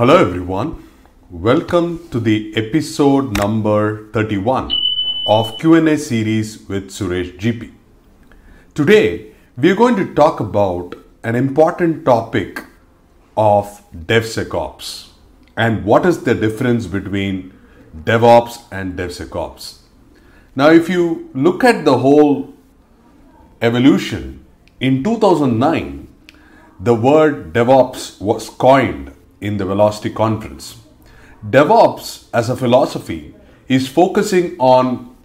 Hello everyone. Welcome to the episode number 31 of Q&A series with Suresh GP. Today we are going to talk about an important topic of DevSecOps and what is the difference between DevOps and DevSecOps. Now if you look at the whole evolution in 2009 the word DevOps was coined in the Velocity conference. DevOps as a philosophy is focusing on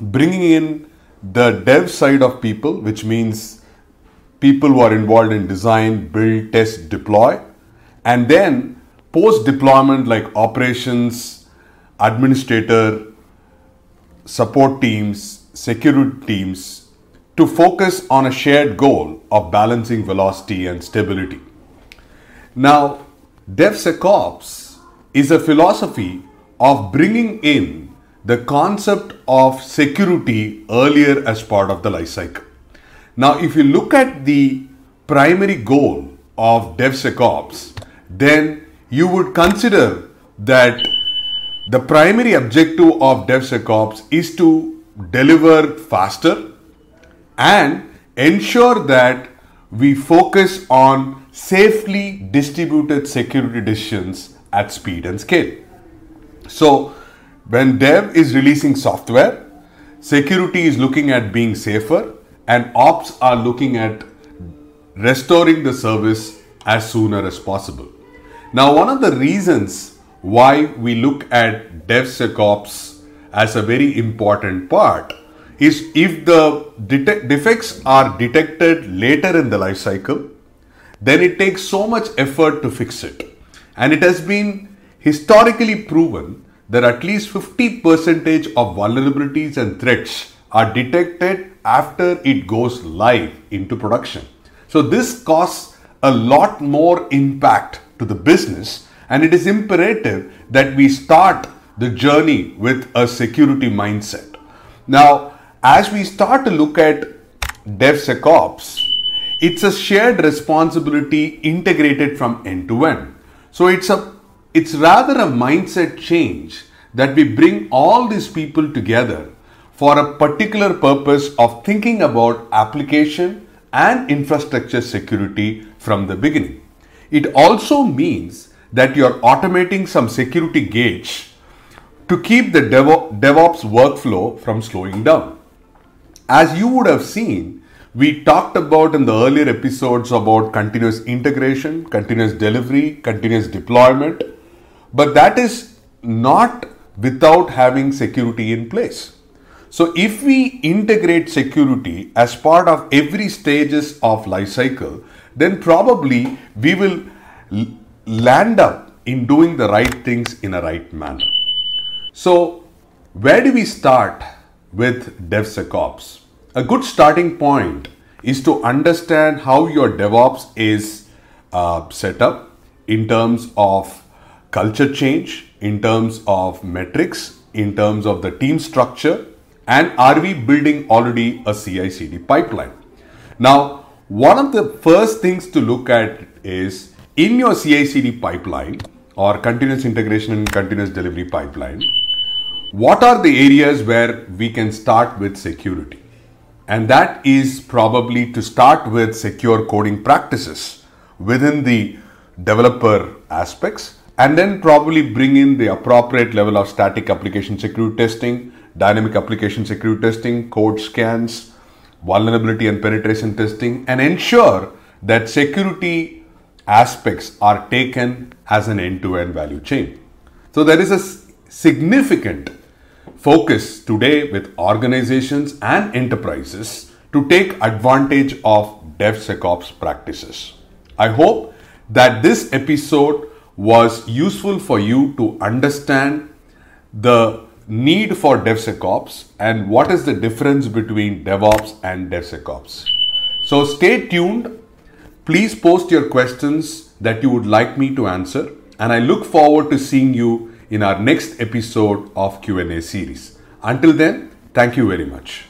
bringing in the dev side of people, which means people who are involved in design, build, test, deploy, and then post deployment like operations, administrator, support teams, security teams to focus on a shared goal of balancing velocity and stability. Now, DevSecOps is a philosophy of bringing in the concept of security earlier as part of the lifecycle. Now, if you look at the primary goal of DevSecOps, then you would consider that the primary objective of DevSecOps is to deliver faster and ensure that we focus on safely distributed security decisions at speed and scale. So, when dev is releasing software, security is looking at being safer, and ops are looking at restoring the service as sooner as possible. Now, one of the reasons why we look at DevSecOps as a very important part is if the defects are detected later in the life cycle, then it takes so much effort to fix it. And it has been historically proven that at least 50% of vulnerabilities and threats are detected after it goes live into production. So this costs a lot more impact to the business and it is imperative that we start the journey with a security mindset. Now, as we start to look at DevSecOps, it's a shared responsibility integrated from end to end. So it's a it's rather a mindset change that we bring all these people together for a particular purpose of thinking about application and infrastructure security from the beginning. It also means that you're automating some security gauge to keep the DevOps workflow from slowing down. As you would have seen, we talked about in the earlier episodes about continuous integration, continuous delivery, continuous deployment, but that is not without having security in place. So if we integrate security as part of every stages of life cycle, then probably we will land up in doing the right things in a right manner. So where do we start with DevSecOps? A good starting point is to understand how your DevOps is uh, set up in terms of culture change, in terms of metrics, in terms of the team structure, and are we building already a CI CD pipeline? Now, one of the first things to look at is in your CI CD pipeline or continuous integration and continuous delivery pipeline, what are the areas where we can start with security? And that is probably to start with secure coding practices within the developer aspects and then probably bring in the appropriate level of static application security testing, dynamic application security testing, code scans, vulnerability and penetration testing, and ensure that security aspects are taken as an end to end value chain. So, there is a significant focus today with organizations and enterprises to take advantage of DevSecOps practices. I hope that this episode was useful for you to understand the need for DevSecOps and what is the difference between DevOps and DevSecOps. So stay tuned. Please post your questions that you would like me to answer and I look forward to seeing you in our next episode of Q&A series. Until then, thank you very much.